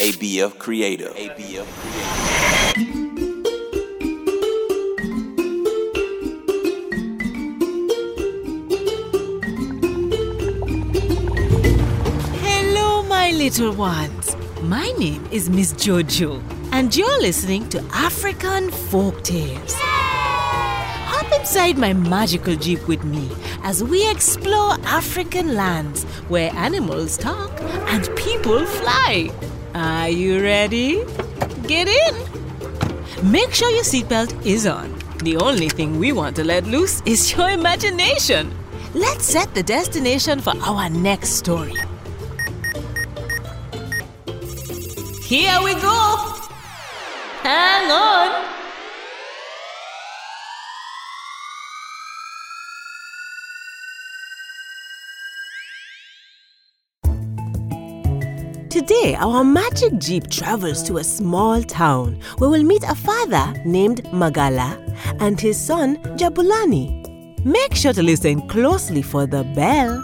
ABF Creative. ABF. Hello, my little ones. My name is Miss Jojo, and you're listening to African Folk Tales. Hop inside my magical jeep with me as we explore African lands where animals talk and people fly. Are you ready? Get in! Make sure your seatbelt is on. The only thing we want to let loose is your imagination. Let's set the destination for our next story. Here we go! Hang on! Today, our magic jeep travels to a small town where we'll meet a father named Magala and his son Jabulani. Make sure to listen closely for the bell.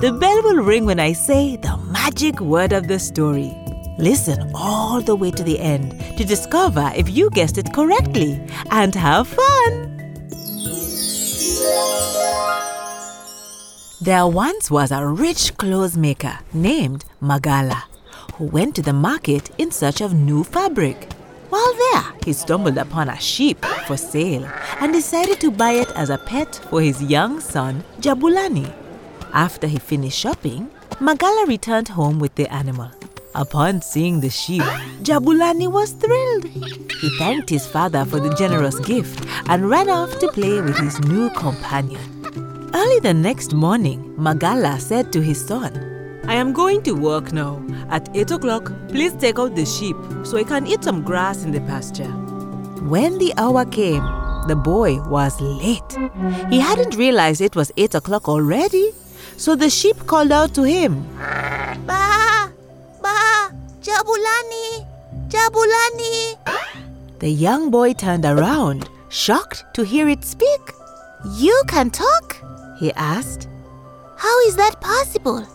The bell will ring when I say the magic word of the story. Listen all the way to the end to discover if you guessed it correctly and have fun. There once was a rich clothes maker named Magala who went to the market in search of new fabric. While there, he stumbled upon a sheep for sale and decided to buy it as a pet for his young son Jabulani. After he finished shopping, Magala returned home with the animal. Upon seeing the sheep, Jabulani was thrilled. He thanked his father for the generous gift and ran off to play with his new companion. Early the next morning, Magala said to his son, I am going to work now. At 8 o'clock, please take out the sheep so I can eat some grass in the pasture. When the hour came, the boy was late. He hadn't realized it was 8 o'clock already, so the sheep called out to him. Ba! Ba! Jabulani! Jabulani! The young boy turned around, shocked to hear it speak. You can talk? He asked, How is that possible?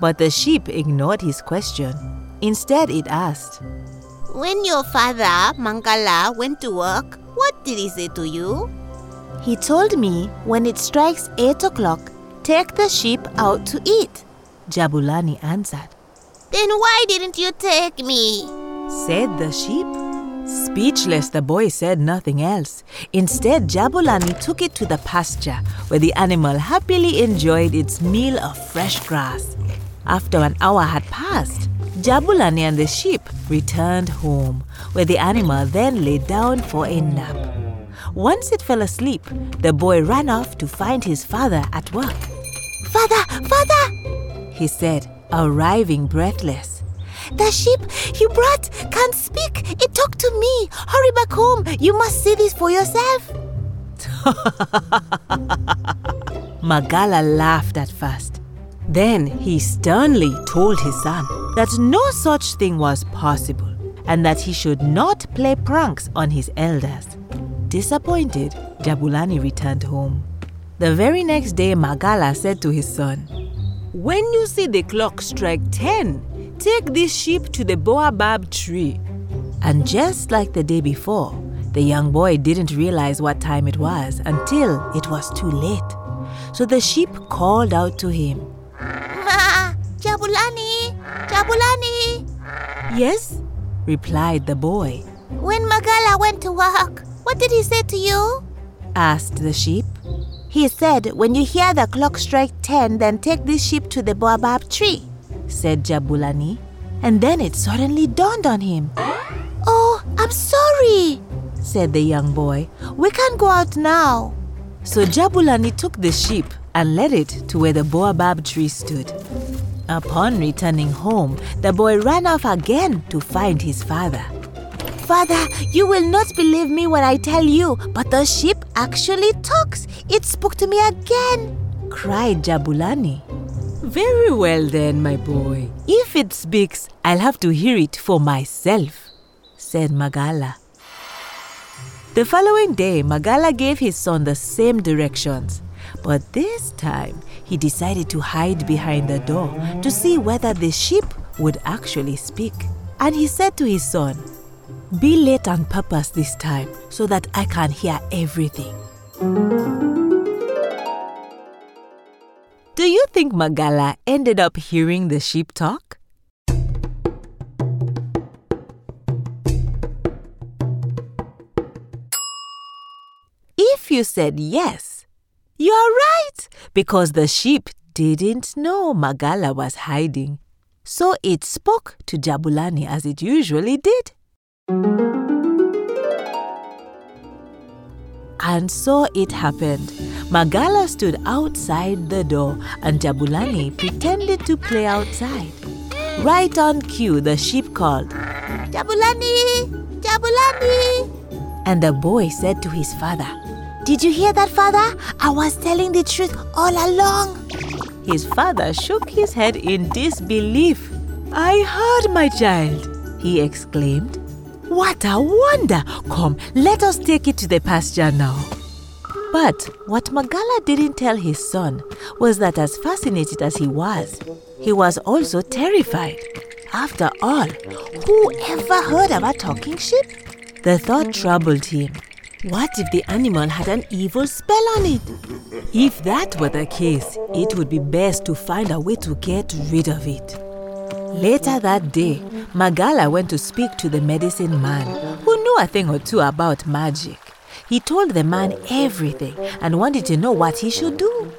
but the sheep ignored his question. Instead, it asked, When your father, Magala, went to work, what did he say to you? He told me when it strikes 8 o'clock, take the sheep out to eat. Jabulani answered. Then why didn't you take me? Said the sheep. Speechless, the boy said nothing else. Instead, Jabulani took it to the pasture where the animal happily enjoyed its meal of fresh grass. After an hour had passed, Jabulani and the sheep returned home, where the animal then lay down for a nap. Once it fell asleep, the boy ran off to find his father at work. Father! Father! He said, arriving breathless. The sheep you brought can't speak. It talked to me. Hurry back home. You must see this for yourself. Magala laughed at first. Then he sternly told his son that no such thing was possible and that he should not play pranks on his elders. Disappointed, Jabulani returned home. The very next day, Magala said to his son, When you see the clock strike 10, take this sheep to the baobab tree. And just like the day before, the young boy didn't realize what time it was until it was too late. So the sheep called out to him, Ma! Jabulani! Jabulani! Yes, replied the boy. When Magala went to work, what did he say to you? Asked the sheep. He said, when you hear the clock strike 10, then take this sheep to the baobab tree. Said Jabulani. And then it suddenly dawned on him, Oh, I'm sorry, said the young boy. we can't go out now. So Jabulani took the sheep and led it to where the baobab tree stood. Upon returning home, the boy ran off again to find his father. Father, you will not believe me when I tell you, but the sheep actually talks. It spoke to me again. cried Jabulani. Very well then, my boy. If it speaks, I'll have to hear it for myself, said Magala. The following day, Magala gave his son the same directions. But this time, he decided to hide behind the door to see whether the sheep would actually speak. And he said to his son, Be late on purpose this time so that I can hear everything. Do you think Magala ended up hearing the sheep talk? If you said yes, you are right because the sheep didn't know Magala was hiding. So it spoke to Jabulani as it usually did. And so it happened. Magala stood outside the door and Jabulani pretended to play outside. Right on cue, the sheep called, Jabulani! Jabulani! and the boy said to his father, Did you hear that, father? I was telling the truth all along. His father shook his head in disbelief. I heard, my child, he exclaimed. What a wonder! Come, let us take it to the pasture now. But what Magala didn't tell his son was that as fascinated as he was, he was also terrified. After all, who ever heard of a talking sheep? The thought troubled him. What if the animal had an evil spell on it? If that were the case, it would be best to find a way to get rid of it. Later that day, Magala went to speak to the medicine man, who knew a thing or two about magic. He told the man everything and wanted to know what he should do.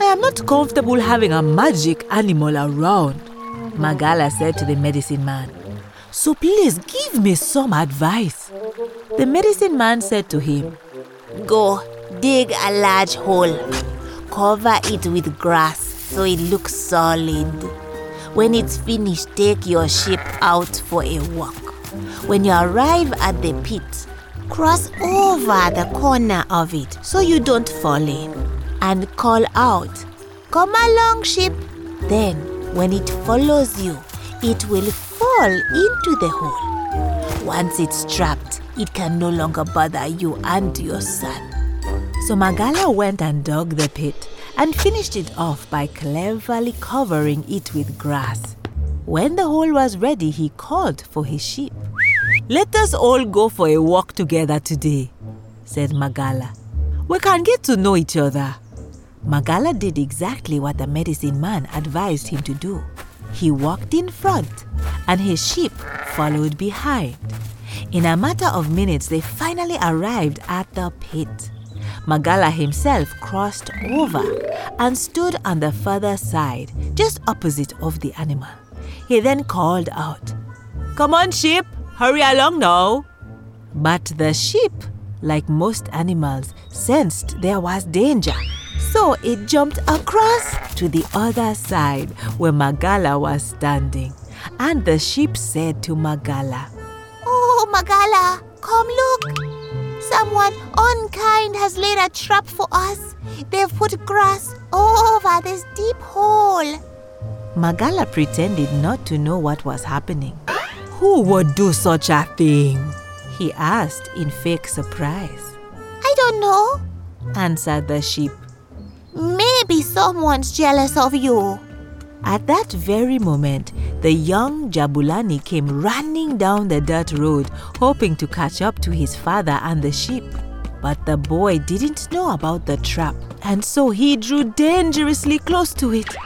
I am not comfortable having a magic animal around, Magala said to the medicine man. So please give me some advice. The medicine man said to him, Go dig a large hole. Cover it with grass so it looks solid. When it's finished, take your sheep out for a walk. When you arrive at the pit, cross over the corner of it so you don't fall in and call out, Come along, sheep. Then, when it follows you, it will fall into the hole. Once it's trapped, it can no longer bother you and your son. So Magala went and dug the pit and finished it off by cleverly covering it with grass. When the hole was ready, he called for his sheep. Let us all go for a walk together today, said Magala. We can get to know each other. Magala did exactly what the medicine man advised him to do. He walked in front, and his sheep followed behind. In a matter of minutes, they finally arrived at the pit. Magala himself crossed over and stood on the further side, just opposite of the animal. He then called out, Come on, sheep, hurry along now. But the sheep, like most animals, sensed there was danger. So it jumped across to the other side where Magala was standing. And the sheep said to Magala, Oh, Magala, come look. Someone unkind has laid a trap for us. They've put grass over this deep hole. Magala pretended not to know what was happening. Who would do such a thing? He asked in fake surprise. I don't know. Answered the sheep. Maybe someone's jealous of you. At that very moment, the young Jabulani came running down the dirt road, hoping to catch up to his father and the sheep. But the boy didn't know about the trap, and so he drew dangerously close to it.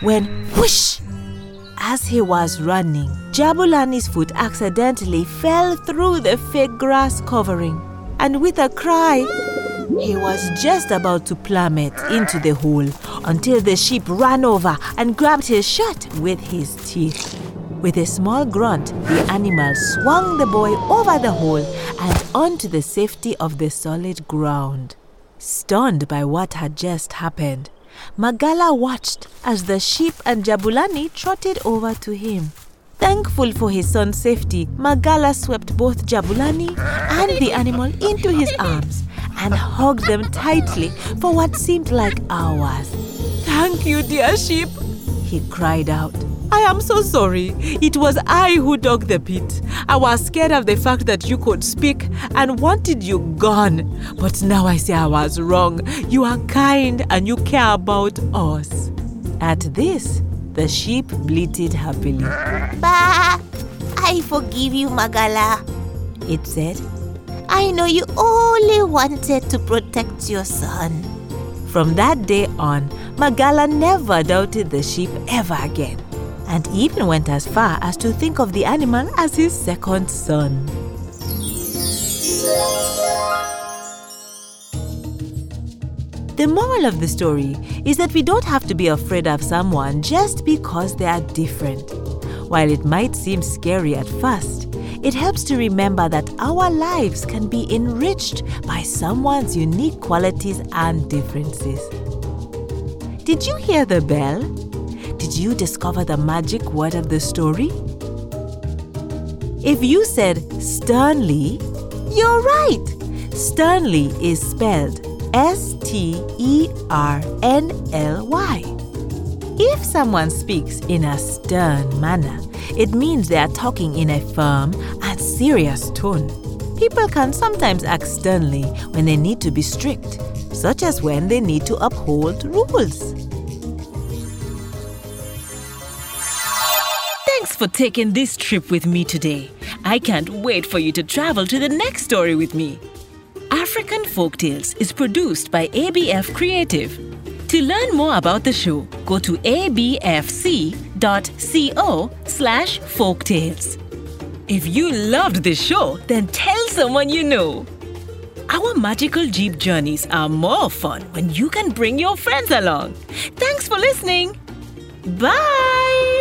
When whoosh! As he was running, Jabulani's foot accidentally fell through the fake grass covering, and with a cry, he was just about to plummet into the hole until the sheep ran over and grabbed his shirt with his teeth. With a small grunt, the animal swung the boy over the hole and onto the safety of the solid ground. Stunned by what had just happened, Magala watched as the sheep and Jabulani trotted over to him. Thankful for his son's safety, Magala swept both Jabulani and the animal into his arms and hugged them tightly for what seemed like hours. Thank you, dear sheep, He cried out, I am so sorry. It was I who dug the pit. I was scared of the fact that you could speak and wanted you gone. But now I see I was wrong. You are kind and you care about us. At this, the sheep bleated happily. Bah! I forgive you, Magala. It said, I know you only wanted to protect your son. From that day on, Magala never doubted the sheep ever again, and even went as far as to think of the animal as his second son. The moral of the story is that we don't have to be afraid of someone just because they are different. While it might seem scary at first, it helps to remember that our lives can be enriched by someone's unique qualities and differences. Did you hear the bell? Did you discover the magic word of the story? If you said sternly, you're right. Sternly is spelled S T E R N L Y. If someone speaks in a stern manner, it means they are talking in a firm and serious tone. People can sometimes act sternly when they need to be strict, such as when they need to uphold rules. For taking this trip with me today. I can't wait for you to travel to the next story with me. African Folktales is produced by ABF Creative. To learn more about the show, go to abfc.co slash folktales. If you loved this show, then tell someone you know. Our magical Jeep journeys are more fun when you can bring your friends along. Thanks for listening. Bye!